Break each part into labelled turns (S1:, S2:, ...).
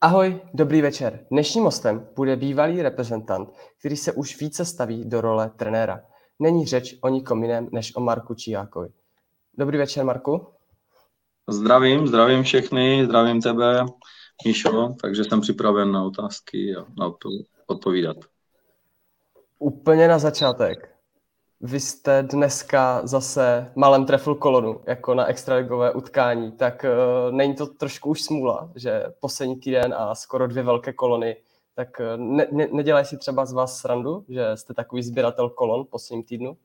S1: Ahoj, dobrý večer. Dnešním hostem bude bývalý reprezentant, který se už více staví do role trenéra. Není řeč o nikom jiném než o Marku Čiákovi. Dobrý večer, Marku.
S2: Zdravím, zdravím všechny, zdravím tebe, Míšo, takže jsem připraven na otázky a na odpovídat.
S1: Úplně na začátek. Vy jste dneska zase malem trefil kolonu, jako na extraligové utkání, tak uh, není to trošku už smůla, že poslední týden a skoro dvě velké kolony, tak uh, ne, ne, nedělají si třeba z vás srandu, že jste takový sběratel kolon posledním týdnu?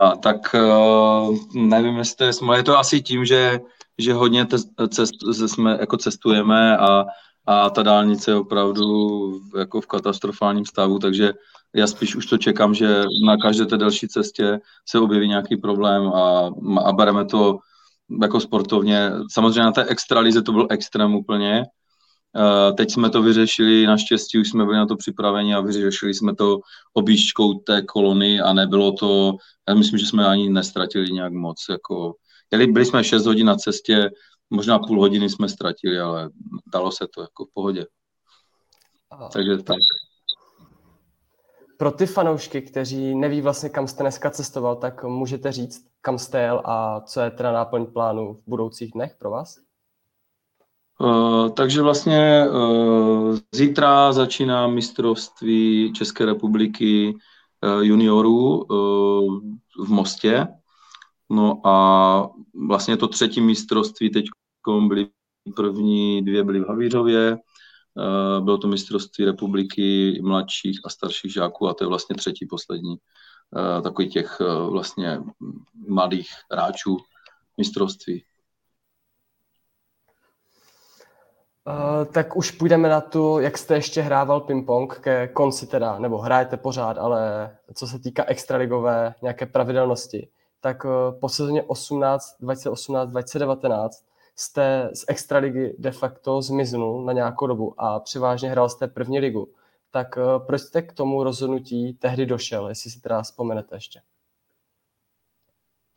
S2: A, tak uh, nevím, jestli to je smůla. Je to asi tím, že, že hodně cest, jsme, jako cestujeme a, a ta dálnice je opravdu jako v katastrofálním stavu, takže já spíš už to čekám, že na každé té další cestě se objeví nějaký problém a, a bereme to jako sportovně. Samozřejmě na té extralize to byl extrém úplně. Teď jsme to vyřešili, naštěstí už jsme byli na to připraveni a vyřešili jsme to objížďkou té kolony a nebylo to, já myslím, že jsme ani nestratili nějak moc. Jako, byli jsme 6 hodin na cestě, možná půl hodiny jsme ztratili, ale dalo se to jako v pohodě. Takže tak.
S1: Pro ty fanoušky, kteří neví vlastně, kam jste dneska cestoval, tak můžete říct, kam jste jel a co je teda náplň plánu v budoucích dnech pro vás?
S2: Uh, takže vlastně uh, zítra začíná mistrovství České republiky uh, juniorů v Mostě. No a vlastně to třetí mistrovství teď byly první dvě byly v Havířově, bylo to mistrovství republiky mladších a starších žáků a to je vlastně třetí, poslední eh, takový těch eh, vlastně mladých hráčů mistrovství.
S1: Uh, tak už půjdeme na tu, jak jste ještě hrával ping-pong ke konci teda, nebo hrajete pořád, ale co se týká extraligové nějaké pravidelnosti, tak uh, po sezóně 18, 2018, 2019 jste z extraligy de facto zmiznul na nějakou dobu a převážně hrál jste první ligu. Tak eh, proč jste k tomu rozhodnutí tehdy došel, jestli si teda vzpomenete ještě?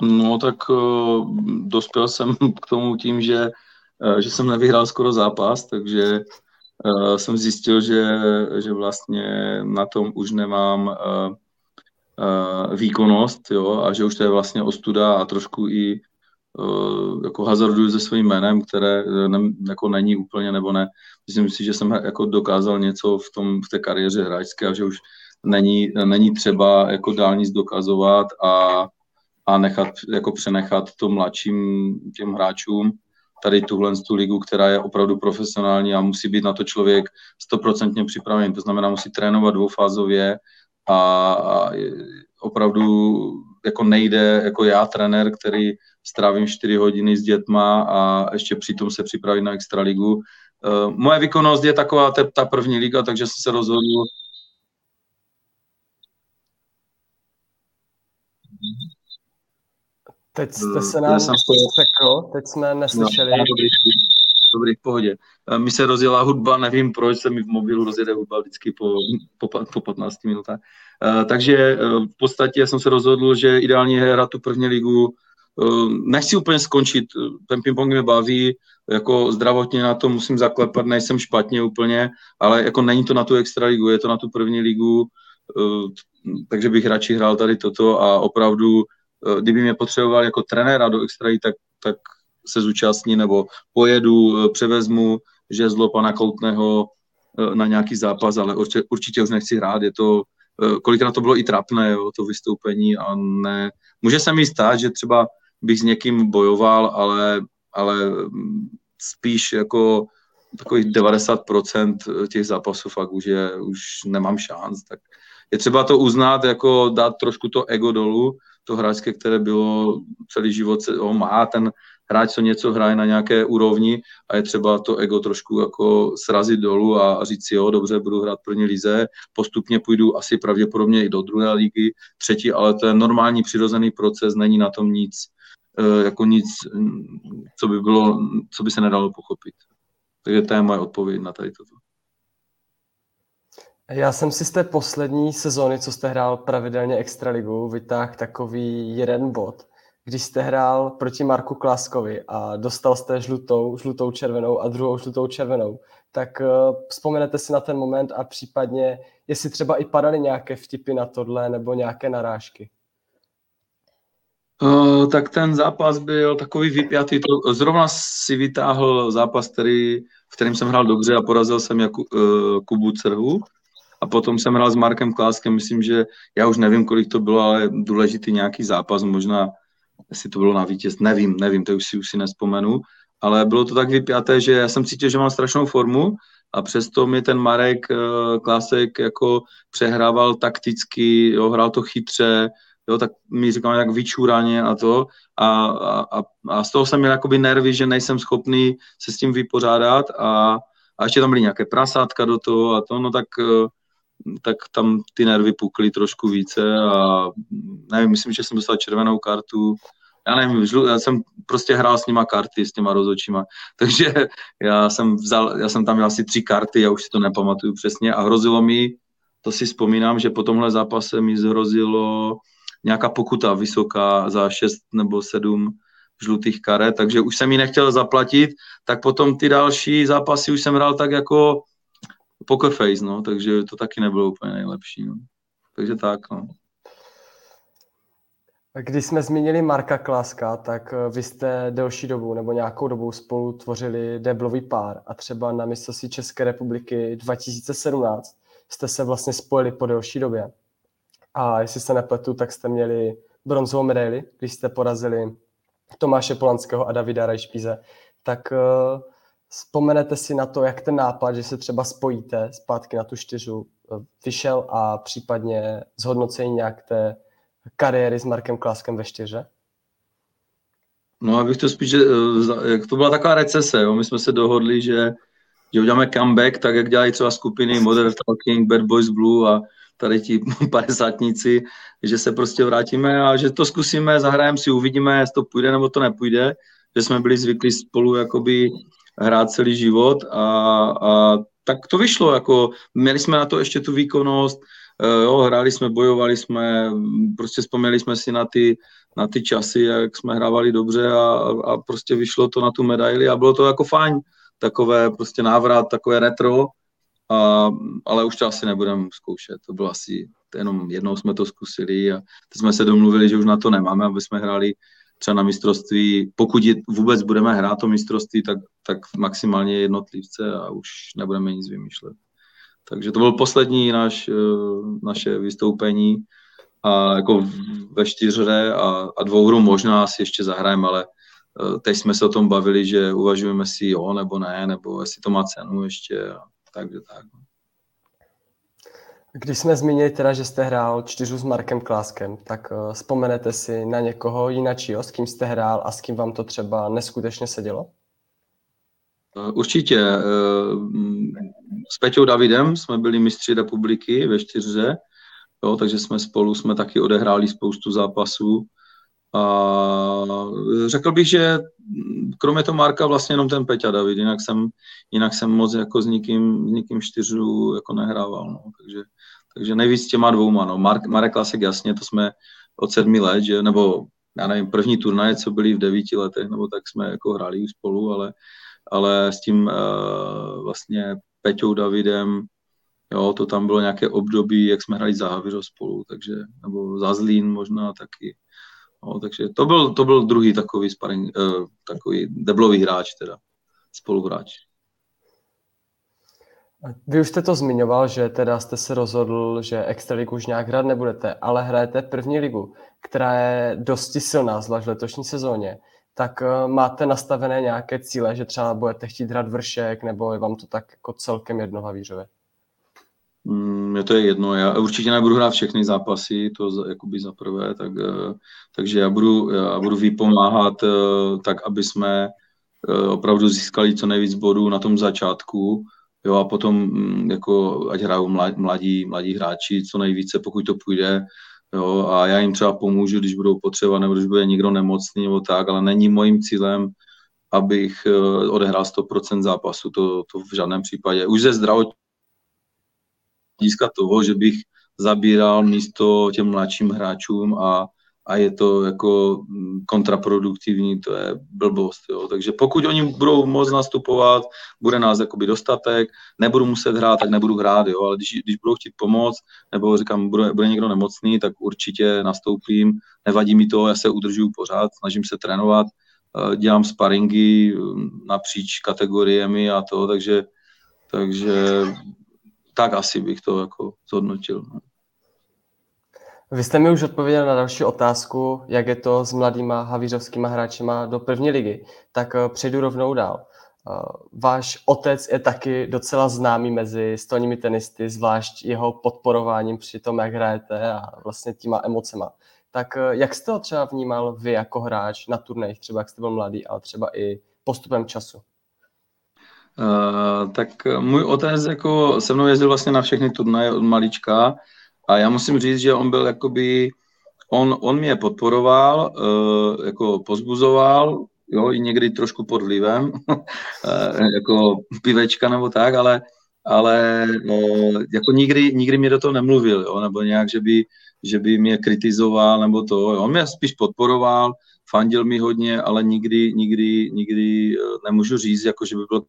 S2: No tak uh, dospěl jsem k tomu tím, že, uh, že jsem nevyhrál skoro zápas, takže jsem zjistil, že, že vlastně na tom už nemám výkonnost jo, a že už to je vlastně ostuda a trošku i Eh, jako hazarduju se svým jménem, které eh, ne, jako není úplně nebo ne. Myslím si, že jsem jako dokázal něco v, tom, v té kariéře hráčské a že už není, není třeba jako dál nic dokazovat a, a nechat, jako přenechat to mladším těm hráčům tady tuhle tu ligu, která je opravdu profesionální a musí být na to člověk stoprocentně připravený. To znamená, musí trénovat dvoufázově a, a opravdu jako nejde, jako já, trenér, který strávím 4 hodiny s dětma a ještě přitom se připravit na extraligu. Uh, moje výkonnost je taková te, ta první liga, takže jsem se rozhodl.
S1: Teď jste se nám řekl, teď jsme neslyšeli. No, dobrý,
S2: v pohodě. Mi se rozjela hudba, nevím proč se mi v mobilu rozjede hudba vždycky po, po, po 15 minutách. Takže uh, v podstatě jsem se rozhodl, že ideální je hrát tu první ligu Ehm, nechci úplně skončit, ten ping-pong mě baví, jako zdravotně na to musím zaklepat, nejsem špatně úplně, ale jako není to na tu extraligu, je to na tu první ligu, ehm, takže bych radši hrál tady toto a opravdu, kdyby mě potřeboval jako trenéra do extraligy, tak, tak se zúčastní nebo pojedu, převezmu žezlo pana Koutného na nějaký zápas, ale určitě, určitě už nechci hrát, je to, kolikrát to bylo i trapné, jo, to vystoupení a ne, může se mi stát, že třeba bych s někým bojoval, ale, ale spíš jako takových 90% těch zápasů fakt už, je, už nemám šanc, tak je třeba to uznat, jako dát trošku to ego dolů, to hráčské, které bylo celý život, se, má ten hráč, co něco hraje na nějaké úrovni a je třeba to ego trošku jako srazit dolů a říct si, jo, dobře, budu hrát první lize, postupně půjdu asi pravděpodobně i do druhé ligy, třetí, ale to je normální přirozený proces, není na tom nic Eh, jako nic, co by bylo, co by se nedalo pochopit. Takže to je moje odpověď na tady toto.
S1: Já jsem si z té poslední sezóny, co jste hrál pravidelně Extraligu, vytáhl takový jeden bod, když jste hrál proti Marku Klaskovi a dostal jste žlutou, žlutou červenou a druhou žlutou červenou, tak uh, vzpomenete si na ten moment a případně, jestli třeba i padaly nějaké vtipy na tohle nebo nějaké narážky.
S2: Uh, tak ten zápas byl takový vypjatý. To, zrovna si vytáhl zápas, který, v kterém jsem hrál dobře a porazil jsem jako, uh, Kubu Cerhu. A potom jsem hrál s Markem Kláskem, myslím, že já už nevím, kolik to bylo, ale důležitý nějaký zápas, možná jestli to bylo na vítěz, nevím, nevím, to už si, už si nespomenu, ale bylo to tak vypjaté, že já jsem cítil, že mám strašnou formu a přesto mi ten Marek uh, Klásek jako přehrával takticky, jo, hrál to chytře, jo, tak mi říkal jak vyčúraně a to a, a, a z toho jsem měl jakoby nervy, že nejsem schopný se s tím vypořádat a, a ještě tam byly nějaké prasátka do toho a to, no tak, eh, tak tam ty nervy pukly trošku více a nevím, myslím, že jsem dostal červenou kartu, já nevím, já jsem prostě hrál s nima karty, s těma rozočíma, takže já jsem, vzal, já jsem tam měl asi tři karty, já už si to nepamatuju přesně a hrozilo mi, to si vzpomínám, že po tomhle zápase mi zhrozilo nějaká pokuta vysoká za 6 nebo 7 žlutých karet, takže už jsem ji nechtěl zaplatit, tak potom ty další zápasy už jsem hrál tak jako poker face, no, takže to taky nebylo úplně nejlepší, no. Takže tak, no.
S1: Když jsme zmínili Marka Kláska, tak eh, vy jste delší dobu nebo nějakou dobu spolu tvořili deblový pár a třeba na mistrovství České republiky 2017 jste se vlastně spojili po delší době. A jestli se nepletu, tak jste měli bronzovou medaili, když jste porazili Tomáše Polanského a Davida Rajšpíze. Tak uh, vzpomenete si na to, jak ten nápad, že se třeba spojíte zpátky na tu čtyřu, uh, vyšel a případně zhodnocení nějak té kariéry s Markem Kláskem ve čtyře?
S2: No, abych to spíš, jak to byla taková recese, jo? my jsme se dohodli, že, že uděláme comeback, tak jak dělají třeba skupiny Modern Talking, Bad Boys Blue a tady ti padesátníci, že se prostě vrátíme a že to zkusíme, zahrajeme si, uvidíme, jestli to půjde nebo to nepůjde, že jsme byli zvyklí spolu jakoby hrát celý život a, a tak to vyšlo, jako měli jsme na to ještě tu výkonnost, eh, jo, hráli jsme, bojovali jsme, prostě vzpomněli jsme si na ty, na ty časy, jak jsme hrávali dobře a, a prostě vyšlo to na tu medaili a bylo to jako fajn, takové prostě návrat, takové retro, a, ale už to asi nebudeme zkoušet. To bylo asi jenom jednou jsme to zkusili a teď jsme se domluvili, že už na to nemáme, aby jsme hráli třeba na mistrovství, pokud je, vůbec budeme hrát to mistrovství, tak, tak maximálně jednotlivce a už nebudeme nic vymýšlet. Takže to byl poslední naš, eh, naše vystoupení a jako ve čtyřhře a, a dvouhru možná si ještě zahrajeme, ale eh, teď jsme se o tom bavili, že uvažujeme si jo nebo ne, nebo jestli to má cenu ještě. Takže tak.
S1: Když jsme zmínili teda, že jste hrál čtyřu s Markem Kláskem, tak uh, vzpomenete si na někoho jináčího, s kým jste hrál a s kým vám to třeba neskutečně sedělo?
S2: Uh, určitě. Uh, s Peťou Davidem jsme byli mistři republiky ve čtyřře, jo, takže jsme spolu jsme taky odehráli spoustu zápasů. A řekl bych, že kromě toho Marka vlastně jenom ten Peťa David, jinak jsem, jinak jsem moc jako s nikým, s nikým čtyřu jako nehrával, no. takže, takže nejvíc s těma dvouma, no. Mark, Marek Klasek jasně, to jsme od sedmi let, že, nebo já nevím, první turnaje, co byly v devíti letech, nebo tak jsme jako hráli spolu, ale, ale s tím uh, vlastně Peťou Davidem, jo, to tam bylo nějaké období, jak jsme hráli za spolu, takže, nebo za Zlín možná taky, No, takže to byl, to byl druhý takový, sparring, uh, takový deblový hráč, teda spoluhráč.
S1: Vy už jste to zmiňoval, že teda jste se rozhodl, že Extraligu už nějak hrát nebudete, ale hrajete první ligu, která je dosti silná, zvlášť v letošní sezóně. Tak uh, máte nastavené nějaké cíle, že třeba budete chtít hrát vršek, nebo je vám to tak jako celkem jedno havířové?
S2: Mně mm, to je jedno, já určitě nebudu hrát všechny zápasy, to za, jakoby za prvé, tak, eh, takže já budu, já budu vypomáhat eh, tak, aby jsme eh, opravdu získali co nejvíc bodů na tom začátku, jo, a potom mm, jako ať hrajou mladí, mladí hráči co nejvíce, pokud to půjde, jo, a já jim třeba pomůžu, když budou potřeba, nebo když bude někdo nemocný nebo tak, ale není mojím cílem, abych odehrál 100% zápasu, to, to v žádném případě. Už ze zdravotní toho, že bych zabíral místo těm mladším hráčům a, a je to jako mm, kontraproduktivní, to je blbost. Jo. Takže pokud oni budou moc nastupovat, bude nás jakoby dostatek, nebudu muset hrát, tak nebudu hrát, jo. ale když, když budou chtít pomoct, nebo říkám, bude, bude někdo nemocný, tak určitě nastoupím, nevadí mi to, já se udržuju pořád, snažím se trénovat, eh, dělám sparingy mm, napříč kategoriemi a to, takže, takže tak asi bych to jako zhodnotil. No.
S1: Vy jste mi už odpověděl na další otázku, jak je to s mladýma havířovskýma hráčima do první ligy, tak eh, přejdu rovnou dál. Eh, váš otec je taky docela známý mezi stolními tenisty, zvlášť jeho podporováním při tom, jak hrajete a vlastně těma emocema. Tak eh, jak jste ho třeba vnímal vy jako hráč na turnajích, třeba jak jste byl mladý, ale třeba i postupem času?
S2: Uh, tak můj otec jako se mnou jezdil vlastně na všechny turnaje od malička, a já musím říct, že on byl jakoby, on, on mě podporoval, uh, jako pozbuzoval, jo, i někdy trošku pod vlivem, uh, jako pivečka nebo tak, ale, ale uh, jako nikdy, nikdy mě do toho nemluvil, jo, nebo nějak, že by, že by mě kritizoval, nebo to, jo. on mě spíš podporoval, fandil mi hodně, ale nikdy, nikdy, nikdy nemůžu říct, jako že by byl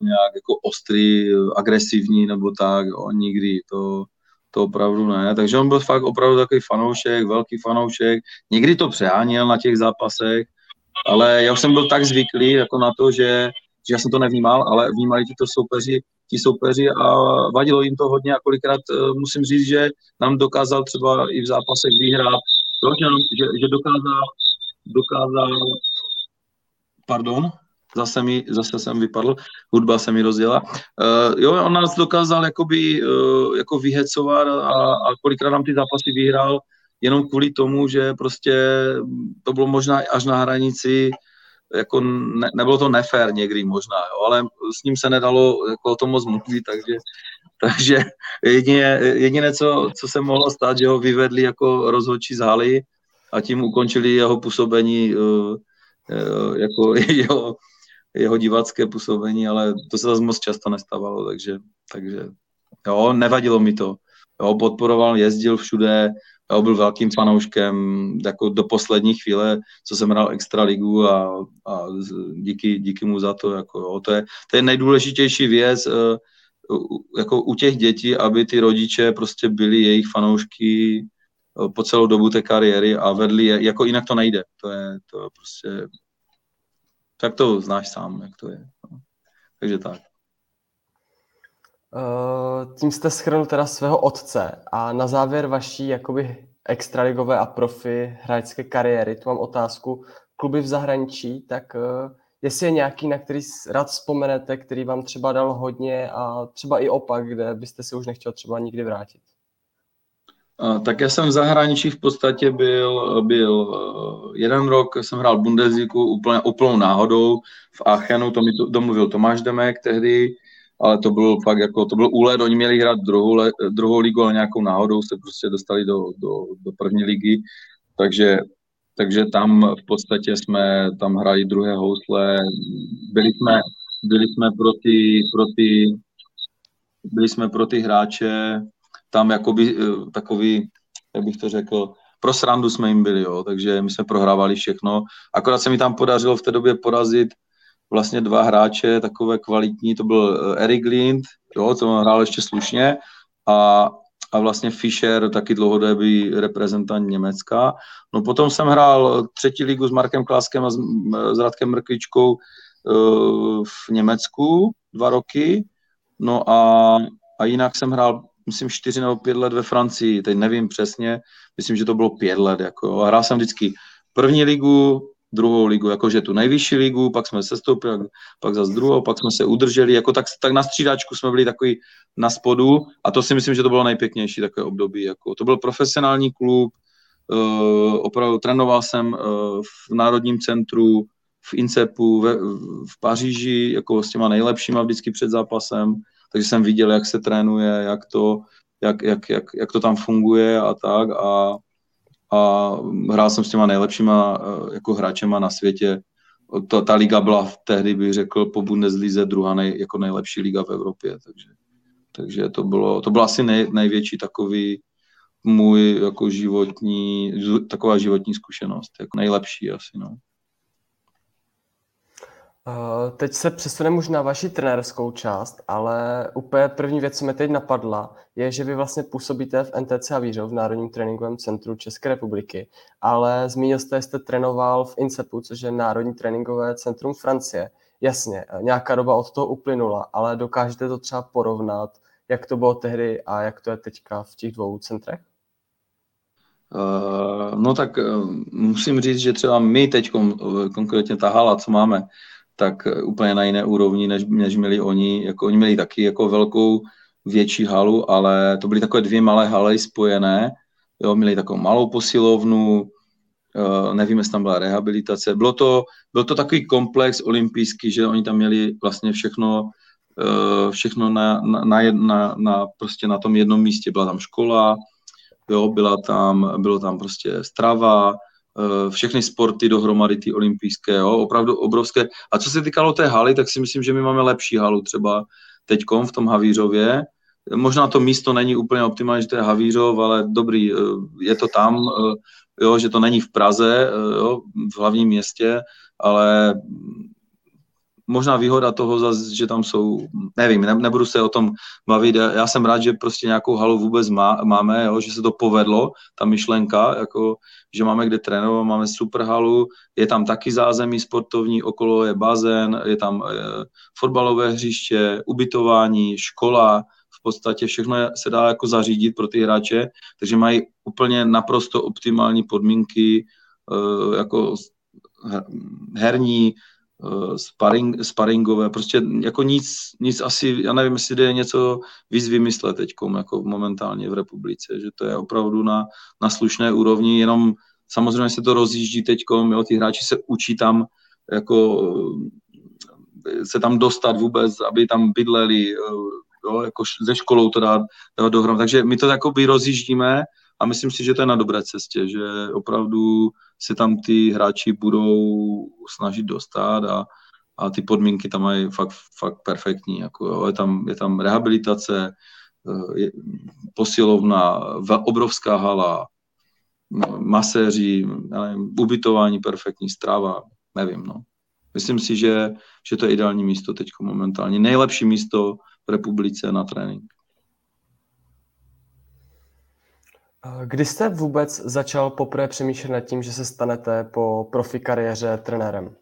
S2: nějak jako ostrý, agresivní nebo tak, jo, nikdy, to, to opravdu ne. Takže on byl fakt opravdu takový fanoušek, velký fanoušek, někdy to přeháněl na těch zápasech, ale já už jsem byl tak zvyklý jako na to, že, že já jsem to nevnímal, ale vnímali ti to soupeři, ti soupeři a vadilo jim to hodně a kolikrát uh, musím říct, že nám dokázal třeba i v zápasech vyhrát, že, že dokázal, dokázal, pardon, zase, mi, zase jsem vypadl, hudba se mi rozděla. Uh, jo, on nás dokázal jakoby, uh, jako vyhecovat a, a kolikrát nám ty zápasy vyhrál jenom kvůli tomu, že prostě to bylo možná až na hranici, jako ne, nebylo to nefér někdy možná, jo, ale s ním se nedalo jako o tom moc mluvit, takže, takže jedině, jediné, co, co se mohlo stát, že ho vyvedli jako rozhodčí z haly a tím ukončili jeho působení uh, jako jeho, jeho divácké působení, ale to se zase moc často nestávalo, takže, takže jo, nevadilo mi to. Jo, podporoval, jezdil všude, jo, byl velkým fanouškem jako do poslední chvíle, co jsem hrál extraligu a, a díky, díky mu za to. Jako, jo, to, je, to je nejdůležitější věc uh, jako u těch dětí, aby ty rodiče prostě byli jejich fanoušky uh, po celou dobu té kariéry a vedli je, jako jinak to nejde. To je, to je prostě tak to znáš sám, jak to je. No. Takže tak.
S1: Uh, tím jste schrnul teda svého otce a na závěr vaší jakoby extraligové a profi hráčské kariéry, tu mám otázku, kluby v zahraničí, tak uh, jestli je nějaký, na který rád vzpomenete, který vám třeba dal hodně a třeba i opak, kde byste se už nechtěl třeba nikdy vrátit?
S2: Tak já jsem v zahraničí v podstatě byl, byl eh, jeden rok, jsem hrál Bundesligu úplně úplnou náhodou v Aachenu, to mi domluvil Tomáš Demek tehdy, ale to byl fakt jako, to byl úlet, oni měli hrát druhou, druhou ligu, ale nějakou náhodou se prostě dostali do, do, do první ligy, takže, takže tam v podstatě jsme tam hráli druhé housle, byli jsme, byli jsme pro ty, pro ty, byli jsme pro ty hráče, tam jakoby eh, takový, jak bych to řekl, pro srandu jsme jim byli, jo, takže my jsme prohrávali všechno. Akorát se mi tam podařilo v té době porazit vlastně dva hráče, takové kvalitní, to byl eh, Eric Lind, jo, to hrál ještě slušně, a, a vlastně Fischer, taky dlouhodobý reprezentant Německa. No potom jsem hrál třetí ligu s Markem Kláskem a s, s Radkem Mrkvičkou v Německu dva roky, no a, a jinak jsem hrál myslím, čtyři nebo pět let ve Francii, teď nevím přesně, myslím, že to bylo pět let. Jako, a hrál jsem vždycky první ligu, druhou ligu, jakože tu nejvyšší ligu, pak jsme se stoupili, pak zase druhou, pak jsme se udrželi, jako tak, tak na střídačku jsme byli takový na spodu a to si myslím, že to bylo nejpěknější takové období. Jako, to byl profesionální klub, uh, opravdu trénoval jsem uh, v Národním centru, v Incepu, ve, v Paříži, jako s těma nejlepšíma vždycky před zápasem, takže jsem viděl, jak se trénuje, jak to, jak, jak, jak, jak to tam funguje a tak a, a hrál jsem s těma nejlepšíma eh, jako hráčema na světě. To, ta liga byla tehdy, bych řekl, po Bundeslize druhá nej, jako nejlepší liga v Evropě, takže, takže to bylo, to bylo asi nej, největší takový můj jako životní, taková životní zkušenost, jako nejlepší asi, no.
S1: Teď se přesuneme už na vaši trenérskou část, ale úplně první věc, co mě teď napadla, je, že vy vlastně působíte v NTC Havířov, v Národním tréninkovém centru České republiky, ale zmínil jste, že jste trénoval v INSEPu, což je Národní tréninkové centrum Francie. Jasně, nějaká doba od toho uplynula, ale dokážete to třeba porovnat, jak to bylo tehdy a jak to je teďka v těch dvou centrech?
S2: Uh, no tak musím říct, že třeba my teď, konkrétně ta hala, co máme, tak eh, úplně na jiné úrovni, než, než měli oni. Jako, oni měli taky jako velkou větší halu, ale to byly takové dvě malé haly spojené. Jo, měli takovou malou posilovnu, uh, nevím, jestli tam byla rehabilitace. Bylo to, byl to takový komplex olympijský, že oni tam měli vlastně všechno, uh, všechno na, na, na, na, prostě na tom jednom místě. Byla tam škola, jo, byla tam, bylo tam prostě strava, Eh, všechny sporty dohromady, ty olympijské, jo, opravdu obrovské. A co se týkalo té haly, tak si myslím, že my máme lepší halu třeba teďkom v tom Havířově. Možná to místo není úplně optimální, že to je Havířov, ale dobrý, eh, je to tam, eh, jo, že to není v Praze, jo, v hlavním městě, ale možná výhoda toho, že tam jsou, nevím, ne, nebudu se o tom bavit, já jsem rád, že prostě nějakou halu vůbec má, máme, jo, že se to povedlo, ta myšlenka, jako, že máme kde trénovat, máme super halu, je tam taky zázemí sportovní, okolo je bazén, je tam je, fotbalové hřiště, ubytování, škola, v podstatě všechno se dá jako zařídit pro ty hráče, takže mají úplně naprosto optimální podmínky, e, jako herní, Eh, sparing, sparingové, prostě jako nic, nic asi, já nevím, jestli jde něco víc vymyslet teď, jako momentálně v republice, že to je opravdu na, na slušné úrovni, jenom samozřejmě se to rozjíždí teď, jo, ty hráči se učí tam jako se tam dostat vůbec, aby tam bydleli, eh, jo, jako ze školou to dát, dát dohromady. Takže my to jakoby rozjíždíme a myslím si, že to je na dobré cestě, že opravdu se tam ty hráči budou snažit dostat a, a ty podmínky tam mají fakt, fakt perfektní. Jako, jo. Je, tam, je tam rehabilitace, eh, je, posilovna, obrovská hala, maséři, nevím, ubytování perfektní, strava, nevím, no. Myslím si, že, že to je ideální místo teď momentálně. Nejlepší místo v republice na trénink.
S1: Kdy jste vůbec začal poprvé přemýšlet nad tím, že se stanete po profi kariéře trenérem?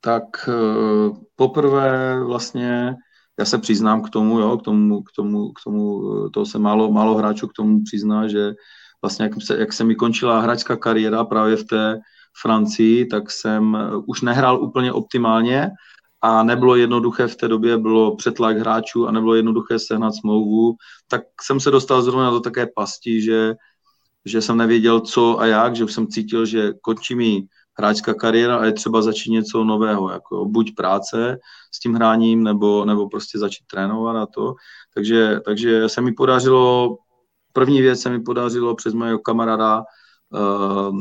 S2: Tak eh, poprvé vlastně, já se přiznám k tomu, jo, k tomu, k tomu, k tomu eh, to se málo, málo hráčů k tomu přizná, že vlastně jak se, jak se mi končila hráčská kariéra právě v té Francii, tak jsem eh, už nehrál úplně optimálně, a nebylo jednoduché v té době, bylo přetlak hráčů a nebylo jednoduché sehnat smlouvu, tak jsem se dostal zrovna do také pasti, že, že jsem nevěděl co a jak, že už jsem cítil, že končí mi hráčská kariéra a je třeba začít něco nového, jako buď práce s tím hráním, nebo, nebo prostě začít trénovat a to. Takže, takže se mi podařilo, první věc se mi podařilo přes mého kamaráda uh,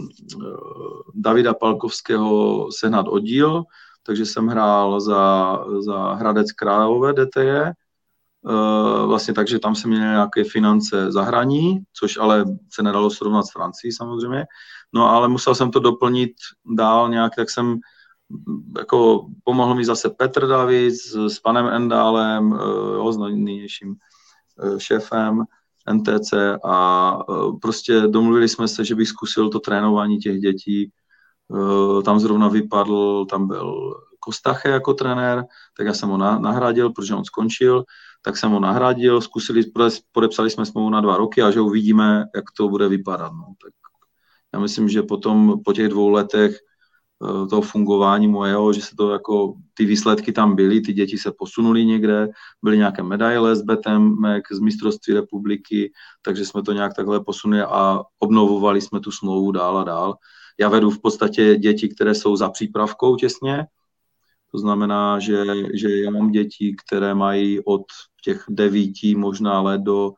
S2: Davida Palkovského sehnat oddíl, takže jsem hrál za, za Hradec Králové DTE, eh, vlastně takže tam jsem měl nějaké finance zahraní, což ale se nedalo srovnat s Francií samozřejmě, no ale musel jsem to doplnit dál nějak, tak jsem jako pomohl mi zase Petr David s, s panem Endálem, eh, jo, s nynějším eh, šéfem NTC a prostě domluvili jsme se, že bych zkusil to trénování těch dětí tam zrovna vypadl, tam byl Kostache jako trenér, tak já jsem ho nahradil, protože on skončil, tak jsem ho nahradil, zkusili, podepsali jsme smlouvu na dva roky a že uvidíme, jak to bude vypadat. No. Tak já myslím, že potom po těch dvou letech eh, toho fungování mojeho, že se to jako, ty výsledky tam byly, ty děti se posunuli někde, byly nějaké medaile s Betemek, z mistrovství republiky, takže jsme to nějak takhle posunuli a obnovovali jsme tu smlouvu dál a dál. Já vedu v podstatě děti, které jsou za přípravkou těsně, to znamená, že, že já mám děti, které mají od těch devíti možná let do,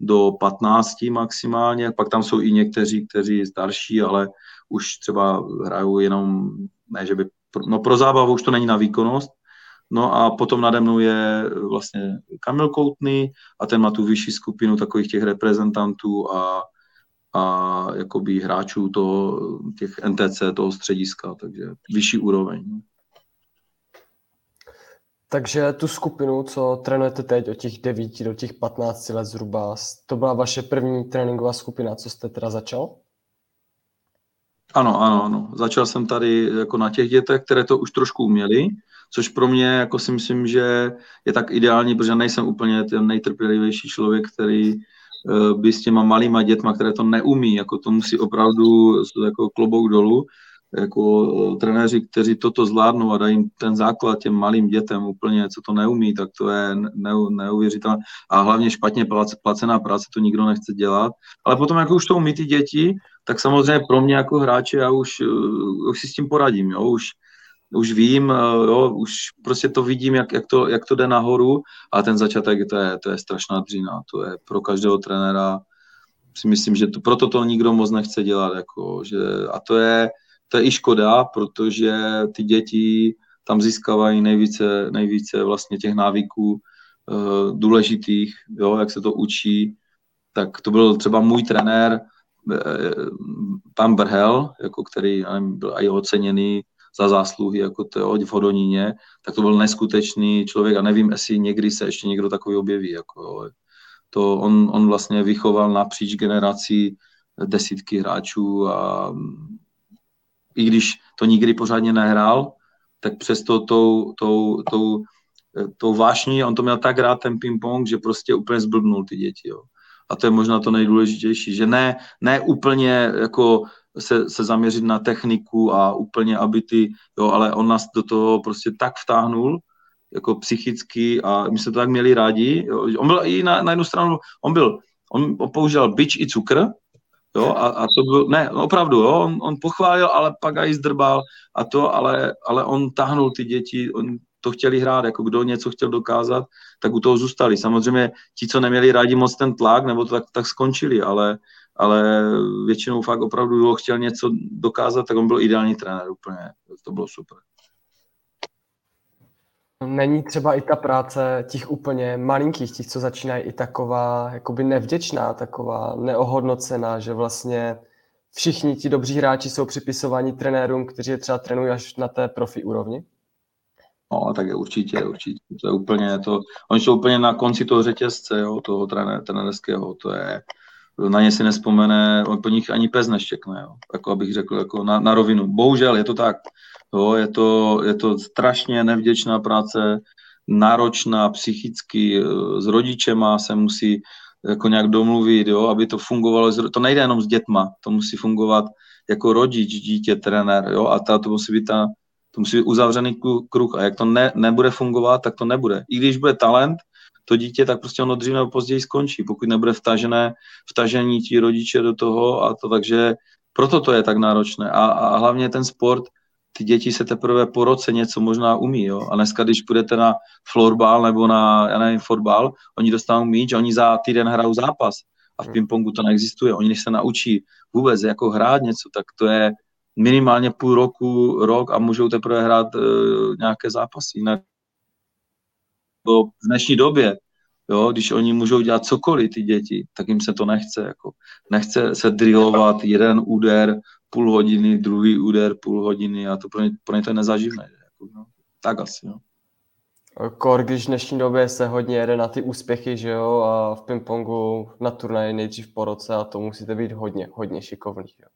S2: do 15 maximálně, pak tam jsou i někteří, kteří starší, ale už třeba hrajou jenom, ne, že by, no pro zábavu už to není na výkonnost, No a potom nade mnou je vlastně Kamil Koutný a ten má tu vyšší skupinu takových těch reprezentantů a, a jakoby hráčů toho, těch NTC, toho střediska, takže vyšší úroveň.
S1: Takže tu skupinu, co trénujete teď od těch 9 do těch 15 let zhruba, to byla vaše první tréninková skupina, co jste teda začal?
S2: Ano, ano, ano. Začal jsem tady jako na těch dětech, které to už trošku uměli, což pro mě jako si myslím, že je tak ideální, protože nejsem úplně ten nejtrpělivější člověk, který by s těma malýma dětma, které to neumí, jako to musí opravdu jako klobouk dolů, jako eh, trenéři, kteří toto zvládnou a dají ten základ těm malým dětem úplně, co to neumí, tak to je neuvěřitelné. A hlavně špatně placená práce, to nikdo nechce dělat. Ale potom, jako už to umí ty děti, tak samozřejmě pro mě jako hráče já už, eh, už si s tím poradím, jo, už, už vím, eh, jo, už prostě to vidím, jak, jak, to, jak to jde nahoru a ten začátek, to je, to je strašná dřina, to je pro každého trenéra, si myslím, že to, proto to nikdo moc nechce dělat, jako, že, a to je, to je i škoda, protože ty děti tam získávají nejvíce, nejvíce vlastně těch návyků uh, důležitých, jo, jak se to učí, tak to byl třeba můj trenér, eh, pan Brhel, jako který nevím, byl i oceněný za zásluhy jako to v Hodoníně, tak to byl neskutečný člověk a nevím, jestli někdy se ještě někdo takový objeví. Jako, to on, on vlastně vychoval napříč generací desítky hráčů a i když to nikdy pořádně nehrál, tak přesto tou, tou, tou, tou vášní, on to měl tak rád ten ping-pong, že prostě úplně zblbnul ty děti. Jo. A to je možná to nejdůležitější, že ne, ne úplně jako se, se zaměřit na techniku a úplně, aby ty, jo, ale on nás do toho prostě tak vtáhnul, jako psychicky a my jsme to tak měli rádi. Jo. On byl i na, na jednu stranu, on byl, on používal byč i cukr, Jo, a, a to byl, ne, opravdu, jo, on, on pochválil, ale pak i zdrbal a to, ale, ale on tahnul ty děti, on to chtěli hrát, jako kdo něco chtěl dokázat, tak u toho zůstali. Samozřejmě ti, co neměli rádi moc ten tlak, nebo to tak, tak skončili, ale, ale většinou fakt opravdu, kdo chtěl něco dokázat, tak on byl ideální trenér úplně, to bylo super.
S1: Není třeba i ta práce těch úplně malinkých, těch, co začínají i taková jakoby nevděčná, taková neohodnocená, že vlastně všichni ti dobří hráči jsou připisováni trenérům, kteří je třeba trénují až na té profi úrovni?
S2: No, tak je určitě, určitě. To je úplně to, oni jsou úplně na konci toho řetězce, jo, toho trenérského, to je, na ně si nespomene, on po nich ani pes neštěkne, jo. Jako abych řekl, jako na, na rovinu. Bohužel je to tak. Jo, je, to, je to strašně nevděčná práce, náročná psychicky, e, s rodičema se musí jako nějak domluvit, jo, aby to fungovalo. To nejde jenom s dětma, to musí fungovat jako rodič, dítě, trenér, jo, a ta, to musí být ta, to musí být uzavřený kruh a jak to ne, nebude fungovat, tak to nebude. I když bude talent, to dítě, tak prostě ono dřív nebo později skončí, pokud nebude vtažené, vtažení ti rodiče do toho a to takže proto to je tak náročné a, a hlavně ten sport, ty děti se teprve po roce něco možná umí, jo? A dneska, když půjdete na florbal nebo na, já nevím, fotbal, oni dostanou míč, oni za týden hrajou zápas. A v hmm. pingpongu to neexistuje. Oni, když se naučí vůbec jako hrát něco, tak to je minimálně půl roku, rok a můžou teprve hrát uh, nějaké zápasy. Jinak v dnešní době, jo, když oni můžou dělat cokoliv, ty děti, tak jim se to nechce. Jako. Nechce se drillovat jeden úder, půl hodiny, druhý úder, půl hodiny a to pro ně, pro ně to je nezaživné. Jako, no. Tak asi, no.
S1: Kor, když v dnešní době se hodně jede na ty úspěchy, že jo, a v pingpongu na turnaji nejdřív po roce a to musíte být hodně, hodně šikovný. Jo.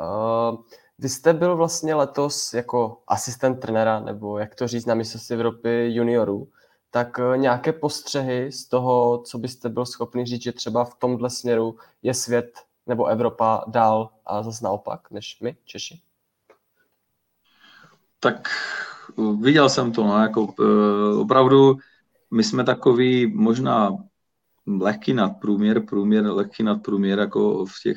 S1: Uh, vy jste byl vlastně letos jako asistent trenéra, nebo jak to říct, na mistrovství Evropy juniorů, tak uh, nějaké postřehy z toho, co byste byl schopný říct, že třeba v tomhle směru je svět nebo Evropa dál a zase naopak, než my, Češi?
S2: Tak viděl jsem to, no, jako uh, opravdu my jsme takový možná lehký nadprůměr, průměr, lehký nadprůměr, jako v těch,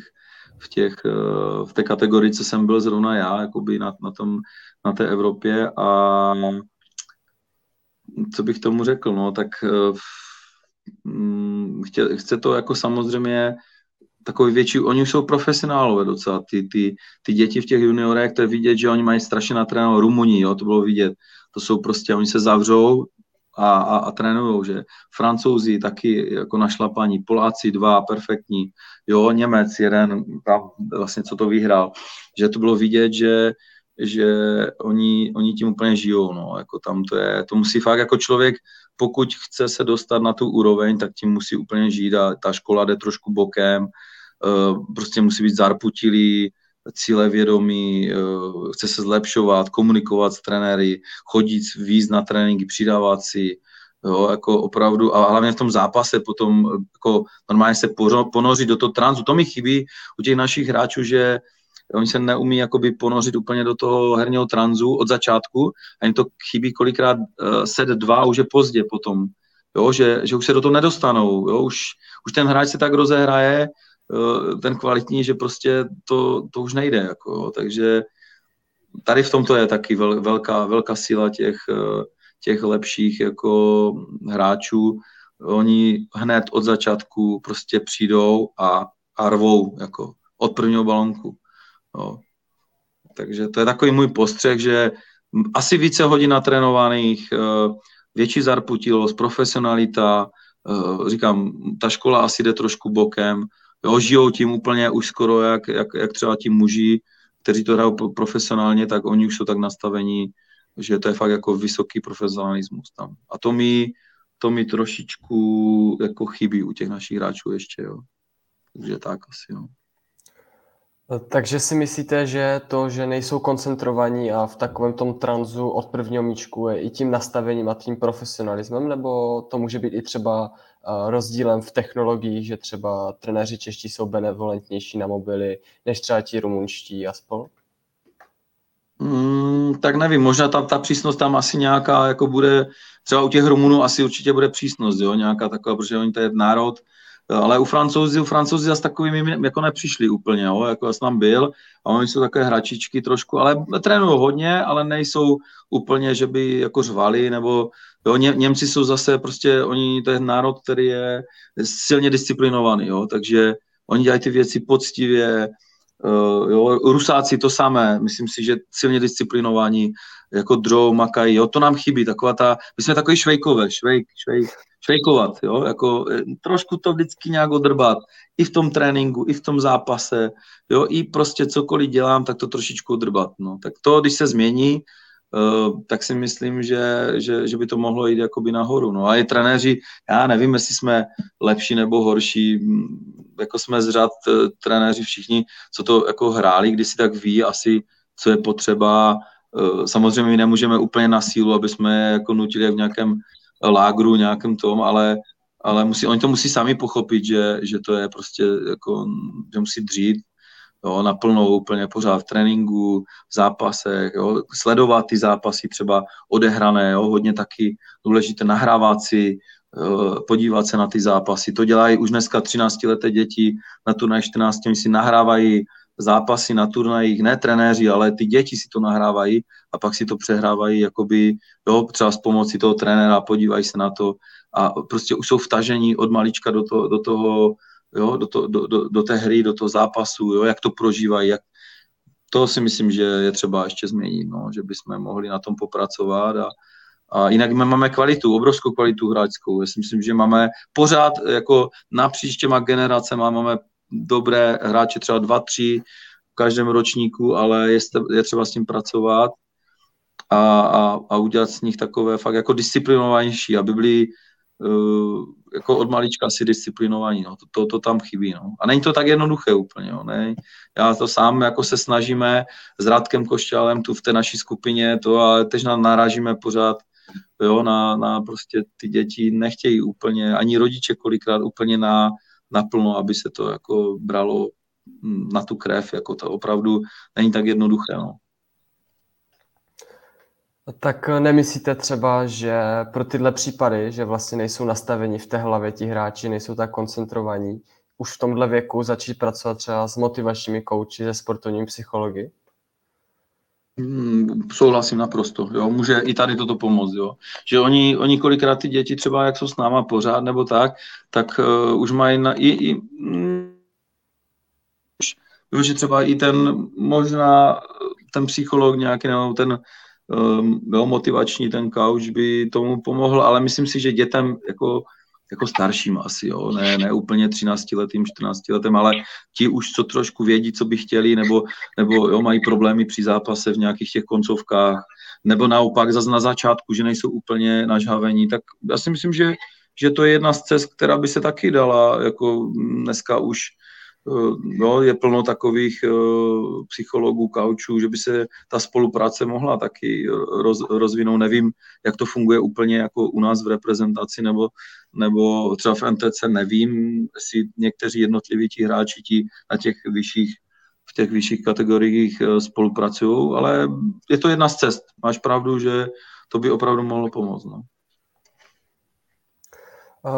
S2: v těch, uh, v té kategorii, co jsem byl zrovna já, jakoby na, na, tom, na té Evropě a co bych tomu řekl, no, tak uh, chce, chce to jako samozřejmě takový větší, oni už jsou profesionálové docela, ty, ty, ty děti v těch juniorech, to je vidět, že oni mají strašně natrénovat Rumuní, jo, to bylo vidět, to jsou prostě, oni se zavřou a, a, a trénují, že Francouzi taky jako našlapaní, Poláci dva, perfektní, jo, Němec jeden, tam vlastně co to vyhrál, že to bylo vidět, že že oni, oni tím úplně žijou, no, jako tam to je, to musí fakt jako člověk, pokud chce se dostat na tu úroveň, tak tím musí úplně žít a ta škola jde trošku bokem, eh, prostě musí být zarputilý, cíle vědomí, eh, chce se zlepšovat, komunikovat s trenéry, chodit víc na tréninky, přidávat si, jo, jako opravdu, a hlavně v tom zápase potom jako normálně se ponořit do toho transu. To mi chybí u těch našich hráčů, že oni se neumí jakoby ponořit úplně do toho herního tranzu od začátku a jim to chybí kolikrát set dva, už je pozdě potom, jo, že, že už se do toho nedostanou, jo, už, už ten hráč se tak rozehraje, ten kvalitní, že prostě to, to už nejde, jako, takže tady v tomto je taky vel, velká, velká síla těch, uh, těch lepších jako hráčů, oni hned od začátku prostě přijdou a, a rvou jako od prvního balonku. No. Takže to je takový můj postřeh, že asi více hodin natrénovaných, eh, větší zarputilost, profesionalita, eh, říkám, ta škola asi jde trošku bokem, jo, žijou tím úplně už skoro jak, jak, jak třeba ti muži, kteří to hrajou profesionálně, tak oni už jsou tak nastavení, že to je fakt jako vysoký profesionalismus tam. A to mi, to mi trošičku jako chybí u těch našich hráčů ještě, jo. Takže tak asi, no.
S1: Takže si myslíte, že to, že nejsou koncentrovaní a v takovém tom tranzu od prvního míčku je i tím nastavením a tím profesionalismem, nebo to může být i třeba eh, rozdílem v technologii, že třeba trenéři čeští jsou benevolentnější na mobily, než třeba ti rumunští a spol?
S2: Mm, tak nevím, možná ta, ta přísnost tam asi nějaká, jako bude, třeba u těch Rumunů asi určitě bude přísnost, jo, nějaká taková, protože oni to je národ, ale u Francouzi, u Francouzi zase takovými jako nepřišli úplně, jo, jako já tam byl. A oni jsou takové hračičky trošku, ale trénují hodně, ale nejsou úplně, že by jako řvali, nebo jo, Ně, Němci jsou zase prostě, oni, to je národ, který je silně disciplinovaný, jo, takže oni dělají ty věci poctivě, jo, Rusáci to samé, myslím si, že silně disciplinovaní, jako drou, makají, jo, to nám chybí, taková ta, my jsme takový švejkové, švejk, švejk, švejkovat, jo, jako eh, trošku to vždycky nějak odrbat, i v tom tréninku, i v tom zápase, jo, i prostě cokoliv dělám, tak to trošičku odrbat, no, tak to, když se změní, tak si myslím, že, že, že by to mohlo jít jakoby nahoru. No a i trenéři, já nevím, jestli jsme lepší nebo horší, jako jsme z řad uh, trenéři všichni, co to jako hráli, když si tak ví asi, co je potřeba. Uh, samozřejmě my nemůžeme úplně na sílu, aby jsme jako nutili v nějakém lágru nějakým tom, ale, ale musí, oni to musí sami pochopit, že, že to je prostě jako, že musí dřít jo, naplno úplně pořád v tréninku, v zápasech, jo, sledovat ty zápasy třeba odehrané, jo, hodně taky důležité nahrávat si, podívat se na ty zápasy. To dělají už dneska 13 leté děti na turnaj 14, oni si nahrávají zápasy na turnajích, ne trenéři, ale ty děti si to nahrávají a pak si to přehrávají jakoby, jo, třeba s pomocí toho trenéra, podívají se na to a prostě už jsou vtažení od malička do, to, do toho, jo, do, to, do, do, do té hry, do toho zápasu, jo, jak to prožívají, jak, to si myslím, že je třeba ještě změnit, no, že bychom mohli na tom popracovat a, a jinak my máme kvalitu, obrovskou kvalitu hráčskou. Já si myslím, že máme pořád jako napříč těma generacemi máme dobré hráče, třeba dva, tři v každém ročníku, ale je, je třeba s tím pracovat a, a, a udělat z nich takové fakt jako disciplinovanější, aby byli jako od malička asi disciplinovaní, no. to, to, to tam chybí. No. A není to tak jednoduché úplně. No. Ne? Já to sám jako se snažíme s Radkem Košťálem tu v té naší skupině, to ale teď narážíme pořád jo, na, na prostě ty děti nechtějí úplně, ani rodiče kolikrát úplně na, naplno, aby se to jako bralo na tu krev, jako to opravdu není tak jednoduché. No.
S1: Tak nemyslíte třeba, že pro tyhle případy, že vlastně nejsou nastaveni v té hlavě ti hráči, nejsou tak koncentrovaní, už v tomhle věku začít pracovat třeba s motivačními kouči, ze sportovními psychologi?
S2: Hmm, souhlasím naprosto, jo, může i tady toto pomoct, jo. Že oni, oni kolikrát ty děti třeba, jak jsou s náma pořád nebo tak, tak uh, už mají na, i, i, mm, že třeba i ten možná ten psycholog nějaký, nebo ten um, jo, motivační, ten couch by tomu pomohl, ale myslím si, že dětem jako jako starším asi, jo, ne, ne úplně 13 letým, 14 letem, ale ti už co trošku vědí, co by chtěli, nebo, nebo jo, mají problémy při zápase v nějakých těch koncovkách, nebo naopak zase na začátku, že nejsou úplně nažhavení, tak já si myslím, že, že to je jedna z cest, která by se taky dala, jako dneska už no, je plno takových uh, psychologů, kaučů, že by se ta spolupráce mohla taky roz, rozvinout. Nevím, jak to funguje úplně jako u nás v reprezentaci nebo, nebo třeba v NTC, nevím, jestli někteří jednotliví ti hráči ti na těch vyšších v těch vyšších kategoriích spolupracují, ale je to jedna z cest. Máš pravdu, že to by opravdu mohlo pomoct. No.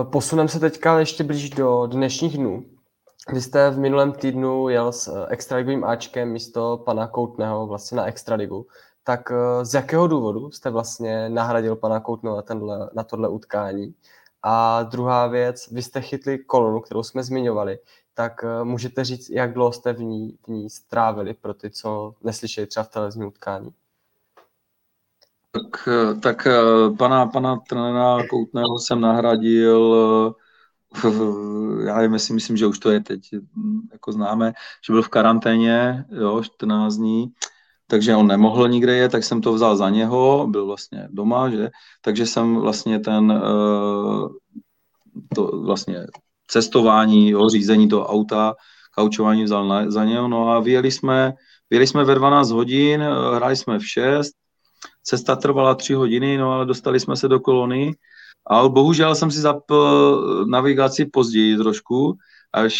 S1: Posuneme se teďka ještě blíž do dnešních dnů. Vy jste v minulém týdnu jel s eh, extraligovým Ačkem místo pana Koutného vlastně na extraligu. Tak eh, z jakého důvodu jste vlastně nahradil pana Koutného na, tenhle, na tohle utkání? A druhá věc, vy jste chytli kolonu, kterou jsme zmiňovali, tak eh, můžete říct, jak dlouho jste v ní, v ní strávili pro ty, co neslyšeli třeba v televizním utkání?
S2: Tak, tak pana, pana trenéra Koutného jsem nahradil já nevím, jestli myslím, že už to je teď jako známe, že byl v karanténě, jo, 14 dní, takže on nemohl nikde je, tak jsem to vzal za něho, byl vlastně doma, že, takže jsem vlastně ten, eh, to vlastně cestování, jo, řízení toho auta, kaučování vzal na, za něho, no a vyjeli jsme, vyjeli jsme ve 12 hodin, eh, hráli jsme v 6, cesta trvala 3 hodiny, no ale dostali jsme se do kolony, ale bohužel jsem si zapl navigaci později trošku, až,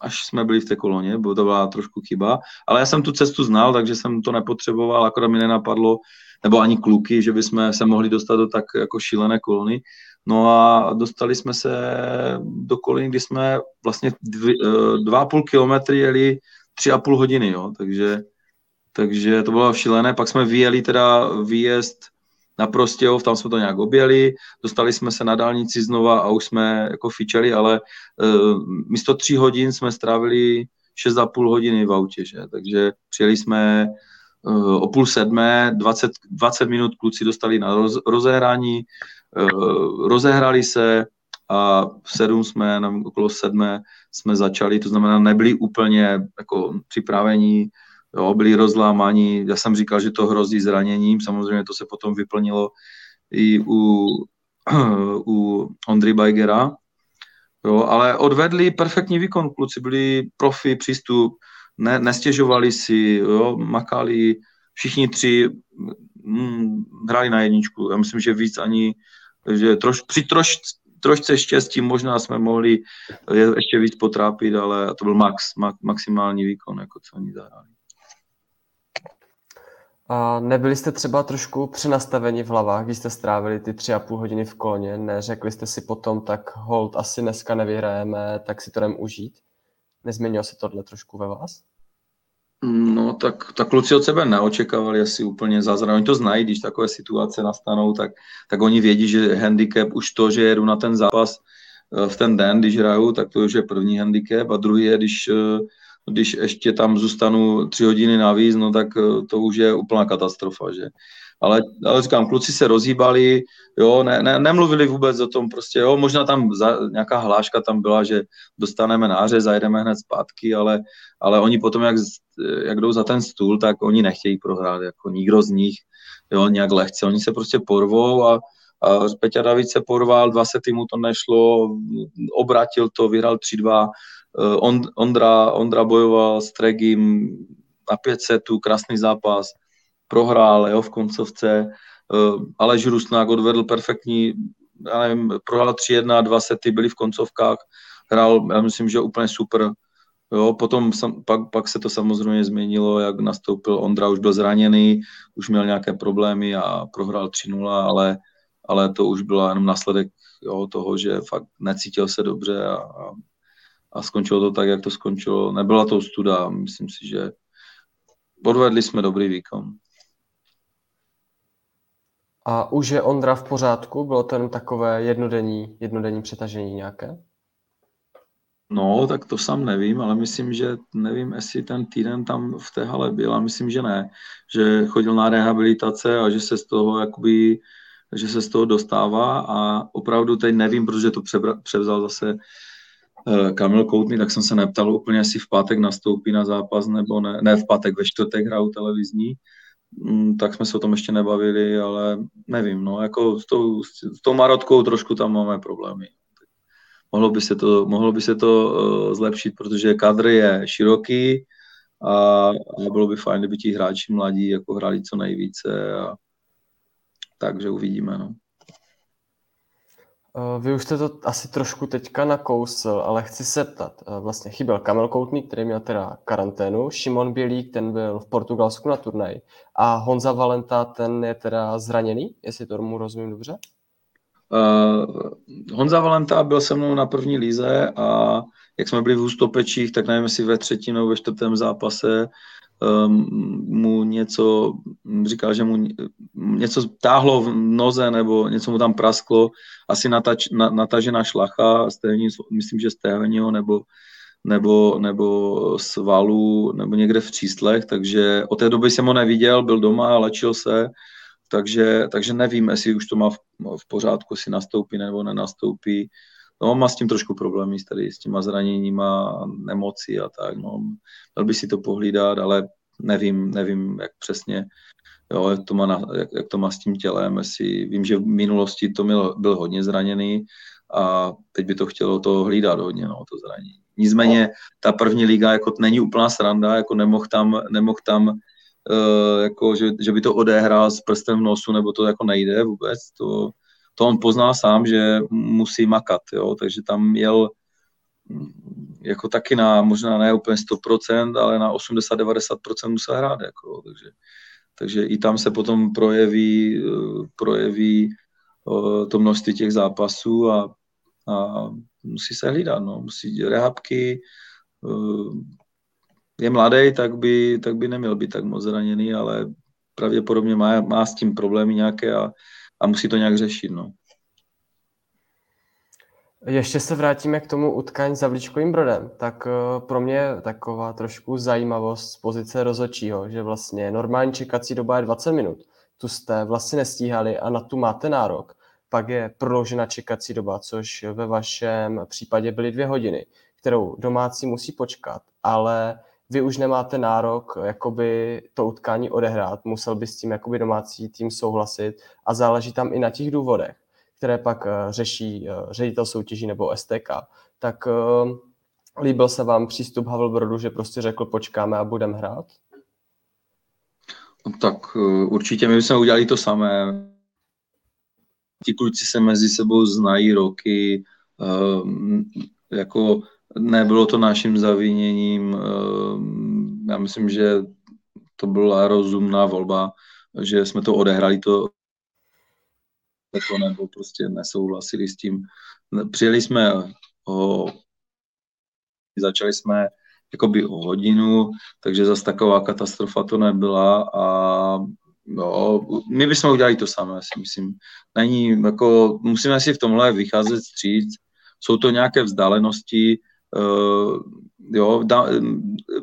S2: až jsme byli v té koloně, bo to byla trošku chyba. Ale já jsem tu cestu znal, takže jsem to nepotřeboval, akorát mi nenapadlo, nebo ani kluky, že bychom se mohli dostat do tak jako šílené kolony. No a dostali jsme se do kolony, kdy jsme vlastně dvě, eh, dva a půl kilometry jeli tři a půl hodiny, jo, takže, takže to bylo šílené. Pak jsme vyjeli teda výjezd na Prostějov, tam jsme to nějak objeli, dostali jsme se na dálnici znova a už jsme jako fičeli, ale uh, místo tří hodin jsme strávili 6,5 hodiny v autě, že? takže přijeli jsme uh, o půl sedmé, 20, 20 minut kluci dostali na roz, rozehrání, uh, rozehrali se a v sedm jsme, nevím, okolo sedmé jsme začali, to znamená nebyli úplně jako připravení jo, byli rozlámaní. Já jsem říkal, že to hrozí zraněním, samozřejmě to se potom vyplnilo i u, u Ondry Bajgera, jo, ale odvedli perfektní výkon, kluci byli profi, přístup, ne, nestěžovali si, jo, makali, všichni tři hm, hráli na jedničku. Já myslím, že víc ani, že troš, při troš, trošce štěstí možná jsme mohli je ještě víc potrápit, ale to byl max, max maximální výkon, jako co oni zahráli.
S1: A nebyli jste třeba trošku přenastaveni v hlavách, když jste strávili ty tři a půl hodiny v koloně? Neřekli jste si potom, tak hold, asi dneska nevyhrajeme, tak si to jdem užít? Nezměnilo se tohle trošku ve vás?
S2: No, tak, tak kluci od sebe neočekávali asi úplně zázrak. Oni to znají, když takové situace nastanou, tak, tak oni vědí, že handicap už to, že jedu na ten zápas eh, v ten den, když hraju, tak to už je první handicap a druhý je, když eh, když ještě tam zůstanu tři hodiny navíc, no tak eh, to už je úplná katastrofa, že. Ale, ale říkám, kluci se rozhýbali, jo, ne, ne, nemluvili vůbec o tom prostě, jo, možná tam za, nějaká hláška tam byla, že dostaneme náře, zajedeme hned zpátky, ale, ale oni potom, jak, jak jdou za ten stůl, tak oni nechtějí prohrát, jako nikdo z nich, jo, nějak lehce, oni se prostě porvou a, a Peťa David se porval, dva sety mu to nešlo, obratil to, vyhrál 3-2, Eh, Ondra, Ondra bojoval s Tregim na 5 setů, krásný zápas, prohrál jo, v koncovce, eh, Aleš Rusnák odvedl perfektní, já nevím, prohrál 3-1, dva sety byly v koncovkách, hrál, já myslím, že úplně super. Jo, potom sam, pak, pak se to samozřejmě změnilo, jak nastoupil Ondra, už byl zraněný, už měl nějaké problémy a prohrál 3-0, ale, ale to už bylo jenom následek jo, toho, že fakt necítil se dobře a, a a skončilo to tak, jak to skončilo. Nebyla to studa, myslím si, že podvedli jsme dobrý výkon.
S1: A už je Ondra v pořádku? Bylo to jen takové jednodenní, jednodenní přetažení nějaké?
S2: No, tak to sám nevím, ale myslím, že nevím, jestli ten týden tam v té hale byl, a myslím, že ne. Že chodil na rehabilitace a že se z toho jakoby, že se z toho dostává a opravdu teď nevím, protože to přebra, převzal zase Kamil Koutný, tak jsem se neptal úplně, jestli v pátek nastoupí na zápas nebo ne, ne v pátek, ve čtvrtek hrajou televizní, mm, tak jsme se o tom ještě nebavili, ale nevím, no, jako s tou, s tou Marotkou trošku tam máme problémy mohlo by se to, mohlo by se to uh, zlepšit, protože kadr je široký a, a bylo by fajn, kdyby ti hráči mladí jako hráli co nejvíce a takže uvidíme. No.
S1: Eh, vy už jste to asi trošku teďka nakousl, ale chci se ptat. Eh, vlastně chyběl Kamil Koutný, který měl teda karanténu, Šimon Bělík, ten byl v Portugalsku na turnaj a Honza Valenta, ten je teda zraněný, jestli tomu rozumím dobře?
S2: Uh, Honza Valenta byl se mnou na první líze a jak jsme byli v Ústopečích, tak nevím, jestli ve třetím nebo ve čtvrtém zápase mu něco, říkal, že mu něco táhlo v noze nebo něco mu tam prasklo, asi natač, na, natažená šlacha, stehní, myslím, že stehního nebo, nebo, nebo svalu, nebo někde v číslech, takže od té doby jsem ho neviděl, byl doma, lečil se, takže, takže nevím, jestli už to má v, v pořádku, si nastoupí nebo nenastoupí. No, má s tím trošku problémy, tady s těma zraněníma, nemocí a tak, no. Měl by si to pohlídat, ale nevím, nevím, jak přesně, jo, jak, to má na, jak, jak, to má s tím tělem, jestli, vím, že v minulosti to byl, byl hodně zraněný a teď by to chtělo to hlídat hodně, no, to zranění. Nicméně ta první liga jako není úplná sranda, jako nemohl tam, nemohl tam uh, jako, že, že by to odehrál s prstem v nosu, nebo to jako nejde vůbec, to, to on poznal sám, že musí makat, jo, takže tam jel mm, jako taky na, možná ne úplně 100%, ale na 80-90% musel hrát, jako, takže, takže i tam se potom projeví, eh, projeví eh, to množství těch zápasů a, a musí se hlídat, no, musí rehabky, je mladý, tak by, tak by neměl být tak moc zraněný, ale pravděpodobně má, má s tím problémy nějaké a, a musí to nějak řešit. No.
S1: Ještě se vrátíme k tomu utkání za Vličkovým Brodem. Tak uh, pro mě taková trošku zajímavost z pozice rozhodčího, že vlastně normální čekací doba je 20 minut. Tu jste vlastně nestíhali a na tu máte nárok. Pak je prodloužena čekací doba, což ve vašem případě byly dvě hodiny, kterou domácí musí počkat, ale vy už nemáte nárok jakoby to utkání odehrát, musel by s tím jakoby domácí tým souhlasit a záleží tam i na těch důvodech, které pak uh, řeší uh, ředitel soutěží nebo STK. Tak uh, líbil se vám přístup Havelbrodu, že prostě řekl počkáme a budeme hrát?
S2: No, tak určitě my jsme udělali to samé. Ti kluci se mezi sebou znají roky, jako Nebylo to naším zaviněním. Ehm, já myslím, že to byla rozumná volba, že jsme to odehrali to nebo prostě nesouhlasili s tím. Přijeli jsme o, začali jsme jakoby o hodinu, takže zase taková katastrofa to nebyla a jo, my bychom udělali to samé, si myslím. Není, jako, musíme si v tomhle vycházet stříc, jsou to nějaké vzdálenosti, jo, da,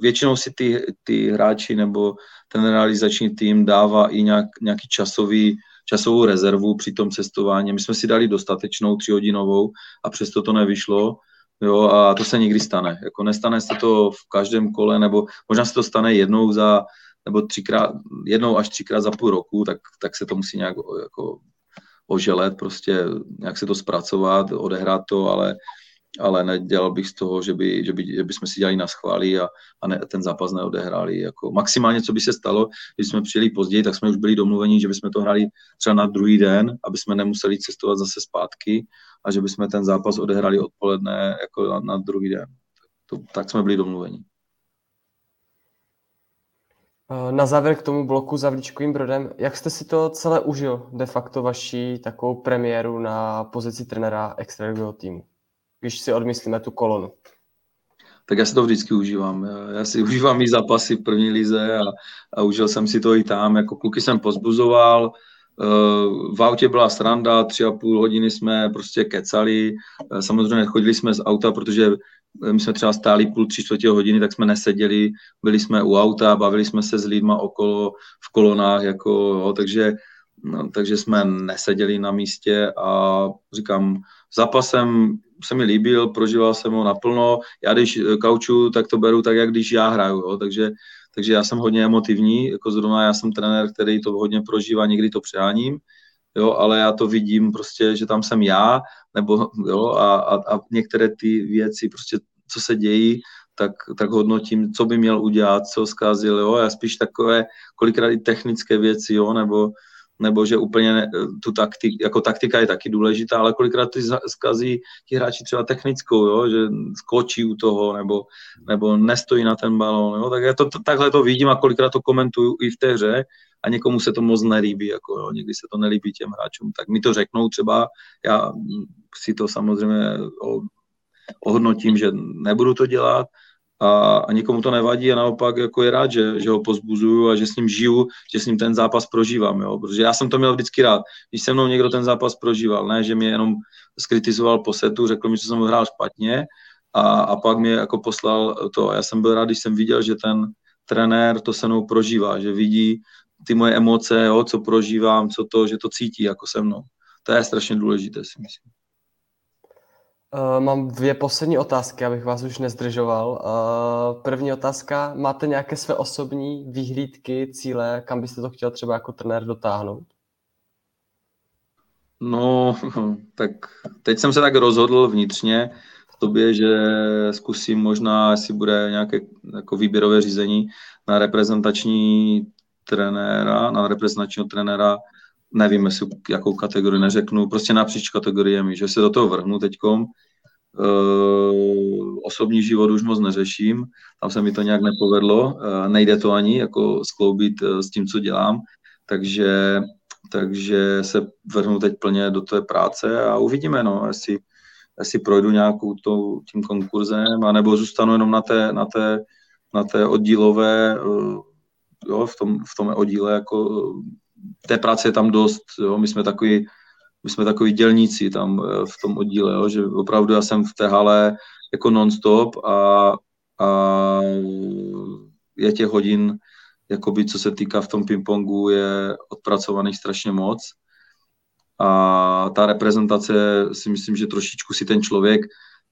S2: většinou si ty, ty hráči nebo ten realizační tým dává i nějak, nějaký časový, časovou rezervu při tom cestování. My jsme si dali dostatečnou tříhodinovou a přesto to nevyšlo. Jo, a to se nikdy stane. Jako nestane se to v každém kole, nebo možná se to stane jednou za, nebo třikrát, jednou až třikrát za půl roku, tak, tak se to musí nějak jako oželet, prostě nějak se to zpracovat, odehrát to, ale ale nedělal bych z toho, že by, že by, že by jsme si dělali na schvály a, a ne, ten zápas neodehráli. Jako maximálně, co by se stalo, když jsme přijeli později, tak jsme už byli domluveni, že bychom to hráli třeba na druhý den, aby jsme nemuseli cestovat zase zpátky a že bychom ten zápas odehráli odpoledne jako na, na druhý den. To, tak jsme byli domluveni.
S1: Na závěr k tomu bloku za Vlíčkovým Brodem, jak jste si to celé užil de facto vaší takovou premiéru na pozici trenéra extraligového týmu? Když si odmyslíme tu kolonu?
S2: Tak já si to vždycky užívám. Já si užívám i zápasy v první lize a, a užil jsem si to i tam. Jako kluky jsem pozbuzoval, eh, v autě byla sranda, tři a půl hodiny jsme prostě kecali. Eh, samozřejmě chodili jsme z auta, protože my jsme třeba stáli půl, tři čtvrtě hodiny, tak jsme neseděli, byli jsme u auta, bavili jsme se s lidma okolo v kolonách, jako, jo, takže, no, takže jsme neseděli na místě a říkám, zápasem se mi líbil, prožíval jsem ho naplno. Já když kauču, tak to beru tak, jak když já hraju, jo, takže, takže já jsem hodně emotivní, jako zrovna já jsem trenér, který to hodně prožívá, někdy to přeháním, jo, ale já to vidím prostě, že tam jsem já, nebo jo, a, a, a některé ty věci prostě, co se dějí, tak, tak hodnotím, co by měl udělat, co zkazil, jo, já spíš takové kolikrát i technické věci, jo, nebo, nebo že úplně tu taktik, jako taktika je taky důležitá, ale kolikrát ty zkazí ti hráči třeba technickou, jo, že skočí u toho, nebo, nebo nestojí na ten balón, jo, tak já to, takhle to vidím a kolikrát to komentuju i v té hře a někomu se to moc nelíbí, jako jo, někdy se to nelíbí těm hráčům, tak mi to řeknou třeba, já si to samozřejmě ohodnotím, že nebudu to dělat, a, a nikomu to nevadí a naopak jako je rád, že, že ho pozbuzuju a že s ním žiju, že s ním ten zápas prožívám, jo? protože já jsem to měl vždycky rád, když se mnou někdo ten zápas prožíval, ne, že mě jenom skritizoval po setu, řekl mi, že jsem hrál špatně a, a pak mě jako poslal to a já jsem byl rád, když jsem viděl, že ten trenér to se mnou prožívá, že vidí ty moje emoce, jo, co prožívám, co to, že to cítí jako se mnou. To je strašně důležité, si myslím.
S1: Uh, mám dvě poslední otázky, abych vás už nezdržoval. Uh, první otázka, máte nějaké své osobní výhlídky, cíle, kam byste to chtěl třeba jako trenér dotáhnout?
S2: No, tak teď jsem se tak rozhodl vnitřně v tobě, že zkusím možná, jestli bude nějaké jako výběrové řízení na reprezentační trenéra, na reprezentačního trenéra nevím, jestli jakou kategorii neřeknu, prostě napříč kategoriemi, že se do toho vrhnu teďkom. Uh, osobní život už moc neřeším, tam se mi to nějak nepovedlo, uh, nejde to ani jako skloubit uh, s tím, co dělám, takže, takže se vrhnu teď plně do té práce a uvidíme, no, jestli, jestli projdu nějakou tou, tím konkurzem, anebo zůstanu jenom na té, na té, na té oddílové, jo, v tom, v tom oddíle jako té práce je tam dost, jo, my jsme takový, my jsme takový dělníci tam eh, v tom oddíle, jo, že opravdu já jsem v té hale jako non-stop a, a je těch hodin, jakoby, co se týká v tom pingpongu, je odpracovaných strašně moc. A ta reprezentace si myslím, že trošičku si ten člověk,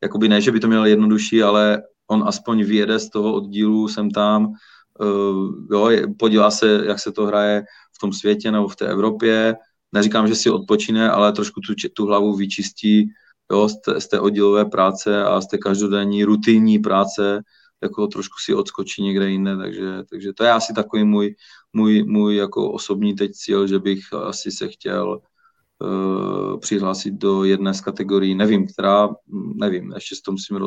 S2: jakoby ne, že by to měl jednodušší, ale on aspoň vyjede z toho oddílu sem tam, uh, jo, podívá se, jak se to hraje v tom světě nebo v té Evropě. Neříkám, že si odpočine, ale trošku tu, tu hlavu vyčistí jo, z, té, z té oddílové práce a z té každodenní rutinní práce, jako trošku si odskočí někde jinde, takže, takže to je asi takový můj, můj, můj jako osobní teď cíl, že bych asi se chtěl uh, přihlásit do jedné z kategorií, nevím, která, nevím, ještě s tom musím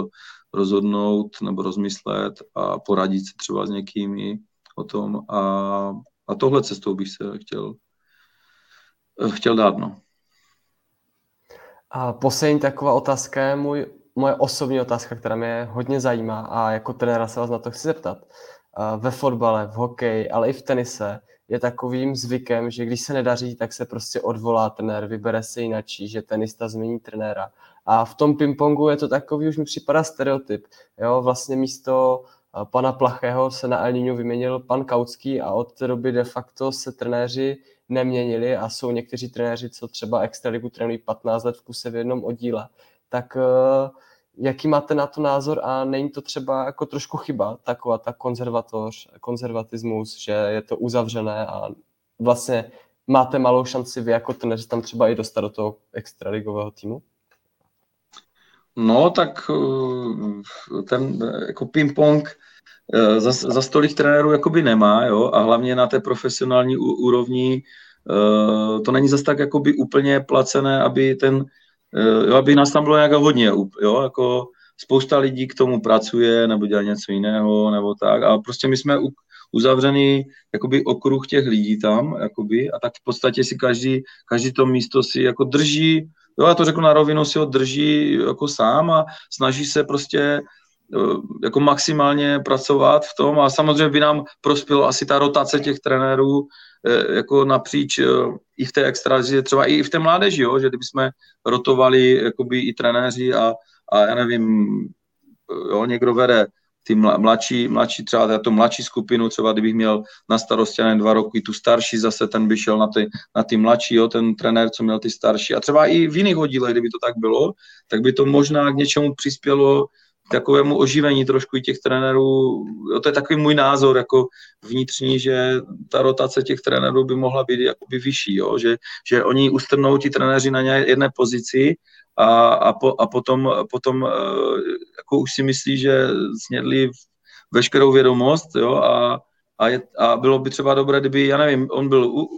S2: rozhodnout nebo rozmyslet a poradit se třeba s někými o tom a a tohle cestou bych se chtěl, eh, chtěl dát. No.
S1: A poslední taková otázka je můj, moje osobní otázka, která mě hodně zajímá a jako trenéra se vás na to chci zeptat. Ve fotbale, v hokeji, ale i v tenise je takovým zvykem, že když se nedaří, tak se prostě odvolá trenér, vybere se jinačí, že tenista změní trenéra. A v tom pingpongu je to takový, už mi připadá stereotyp. Jo, vlastně místo pana Plachého se na El vyměnil pan Kautský a od té doby de facto se trenéři neměnili a jsou někteří trenéři, co třeba extraligu trénují 15 let v kuse v jednom oddíle. Tak eh, jaký máte na to názor a není to třeba jako trošku chyba, taková ta konzervatoř, konzervatismus, že je to uzavřené a vlastně máte malou šanci vy jako trenéři tam třeba i dostat do toho extraligového týmu?
S2: No, tak eh, ten jako ping-pong eh, za, za stolik trenérů jakoby nemá, jo, a hlavně na té profesionální úrovni eh, to není zase tak jakoby úplně placené, aby ten, jo, aby nás tam bylo nějak hodně, jo, jako spousta lidí k tomu pracuje, nebo dělá něco jiného, nebo tak, a prostě my jsme uzavřený jakoby okruh těch lidí tam, jakoby, a tak v podstatě si každý, každý to místo si jako drží. Jo, já to řeknu na rovinu, si ho drží jako sám a snaží se prostě eh, jako maximálně pracovat v tom. A samozřejmě by nám prospělo asi ta rotace těch trenérů eh, jako napříč eh, i v té extraži, třeba i v té mládeži, jo, že kdyby jsme rotovali jakoby i trenéři a, a já nevím, jo, někdo vede ty mladší, mladší třeba to mladší skupinu, třeba kdybych měl na starosti jen dva roky, tu starší zase ten by šel na ty, na ty mladší, jo, ten trenér, co měl ty starší. A třeba i v jiných oddílech, kdyby to tak bylo, tak by to možná k něčemu přispělo k takovému oživení trošku i těch trenérů. Jo, to je takový můj názor jako vnitřní, že ta rotace těch trenérů by mohla být jakoby vyšší, jo? Že, že oni ustrnou ti trenéři na jedné pozici a, a, po, a potom, potom eh, jako už si myslí, že snědli veškerou vědomost jo, a, a, je, a bylo by třeba dobré, kdyby, já nevím, on byl u,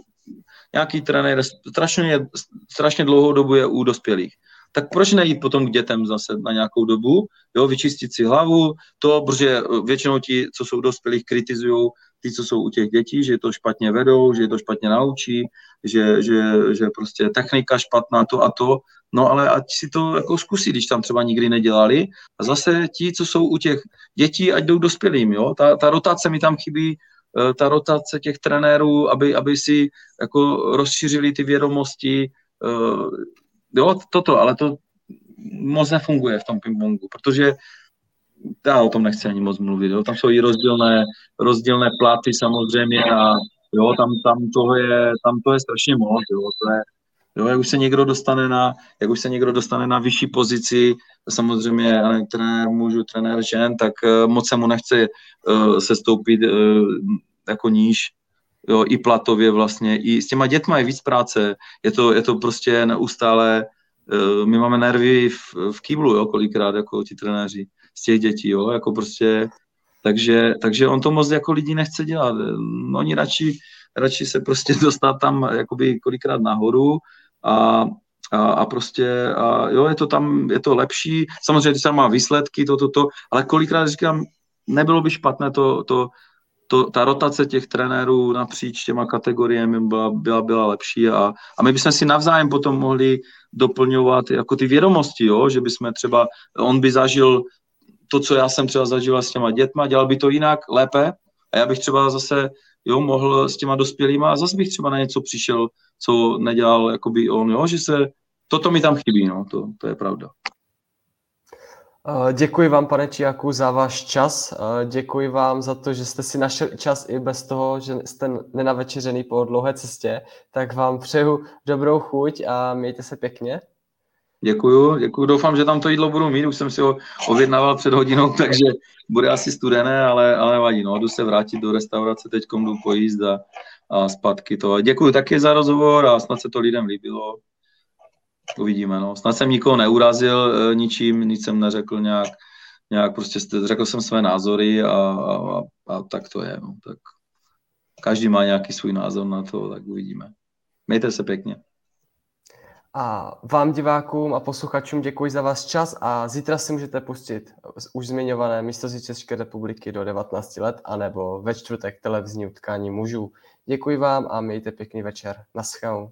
S2: nějaký trenér, strašně, strašně dlouhou dobu je u dospělých. Tak proč nejít potom k dětem zase na nějakou dobu, jo, vyčistit si hlavu, to, protože většinou ti, co jsou dospělých, kritizují ty, co jsou u těch dětí, že to špatně vedou, že to špatně naučí, že, že, že prostě technika špatná, to a to. No ale ať si to jako zkusí, když tam třeba nikdy nedělali. A zase ti, co jsou u těch dětí, ať jdou dospělým, jo. Ta, ta rotace mi tam chybí, eh, ta rotace těch trenérů, aby, aby si jako rozšířili ty vědomosti, eh, jo, toto, ale to moc nefunguje v tom pingpongu, protože já o tom nechci ani moc mluvit, jo. tam jsou i rozdílné, rozdílné platy samozřejmě a jo, tam, tam, toho je, tam to je strašně moc, jo, to je, jo, jak už se někdo dostane na, jak už se někdo dostane na vyšší pozici, samozřejmě trenér mužů, trenér žen, tak uh, moc se mu nechce uh, se stoupit uh, jako níž, jo, i platově vlastně, i s těma dětma je víc práce, je to, je to prostě neustále, uh, my máme nervy v, v kýblu, jo, kolikrát, jako ti trenéři, z těch dětí, jo, jako prostě, takže, takže on to moc jako lidi nechce dělat, no, oni radši, radši se prostě dostat tam jakoby kolikrát nahoru a, a, a prostě, a jo, je to tam, je to lepší, samozřejmě, když tam má výsledky, to, to, to, ale kolikrát říkám, nebylo by špatné to, to, to, ta rotace těch trenérů napříč těma kategoriemi byla, byla, byla lepší a, a my bychom si navzájem potom mohli doplňovat jako ty vědomosti, jo? že bychom třeba, on by zažil to, co já jsem třeba zažil s těma dětma, dělal by to jinak, lépe a já bych třeba zase jo, mohl s těma dospělýma a zase bych třeba na něco přišel, co nedělal jakoby on, jo, že se, toto mi tam chybí, no, to, to je pravda.
S1: Děkuji vám, pane Čiaku, za váš čas. Děkuji vám za to, že jste si našel čas i bez toho, že jste nenavečeřený po dlouhé cestě. Tak vám přeju dobrou chuť a mějte se pěkně.
S2: Děkuju, děkuju. Doufám, že tam to jídlo budu mít. Už jsem si ho objednával před hodinou, takže bude asi studené, ale, ale nevadí. No. Jdu se vrátit do restaurace, teď jdu pojíst a, a zpátky to. Děkuji taky za rozhovor a snad se to lidem líbilo. Uvidíme, no. Snad jsem nikoho neurazil e, ničím, nic jsem neřekl nějak, nějak prostě řekl jsem své názory a, a, a tak to je, no. Tak každý má nějaký svůj názor na to, tak uvidíme. Mějte se pěkně.
S1: A vám divákům a posluchačům děkuji za váš čas a zítra si můžete pustit už zmiňované místo České republiky do 19 let anebo ve čtvrtek televizní utkání mužů. Děkuji vám a mějte pěkný večer. Naschledanou.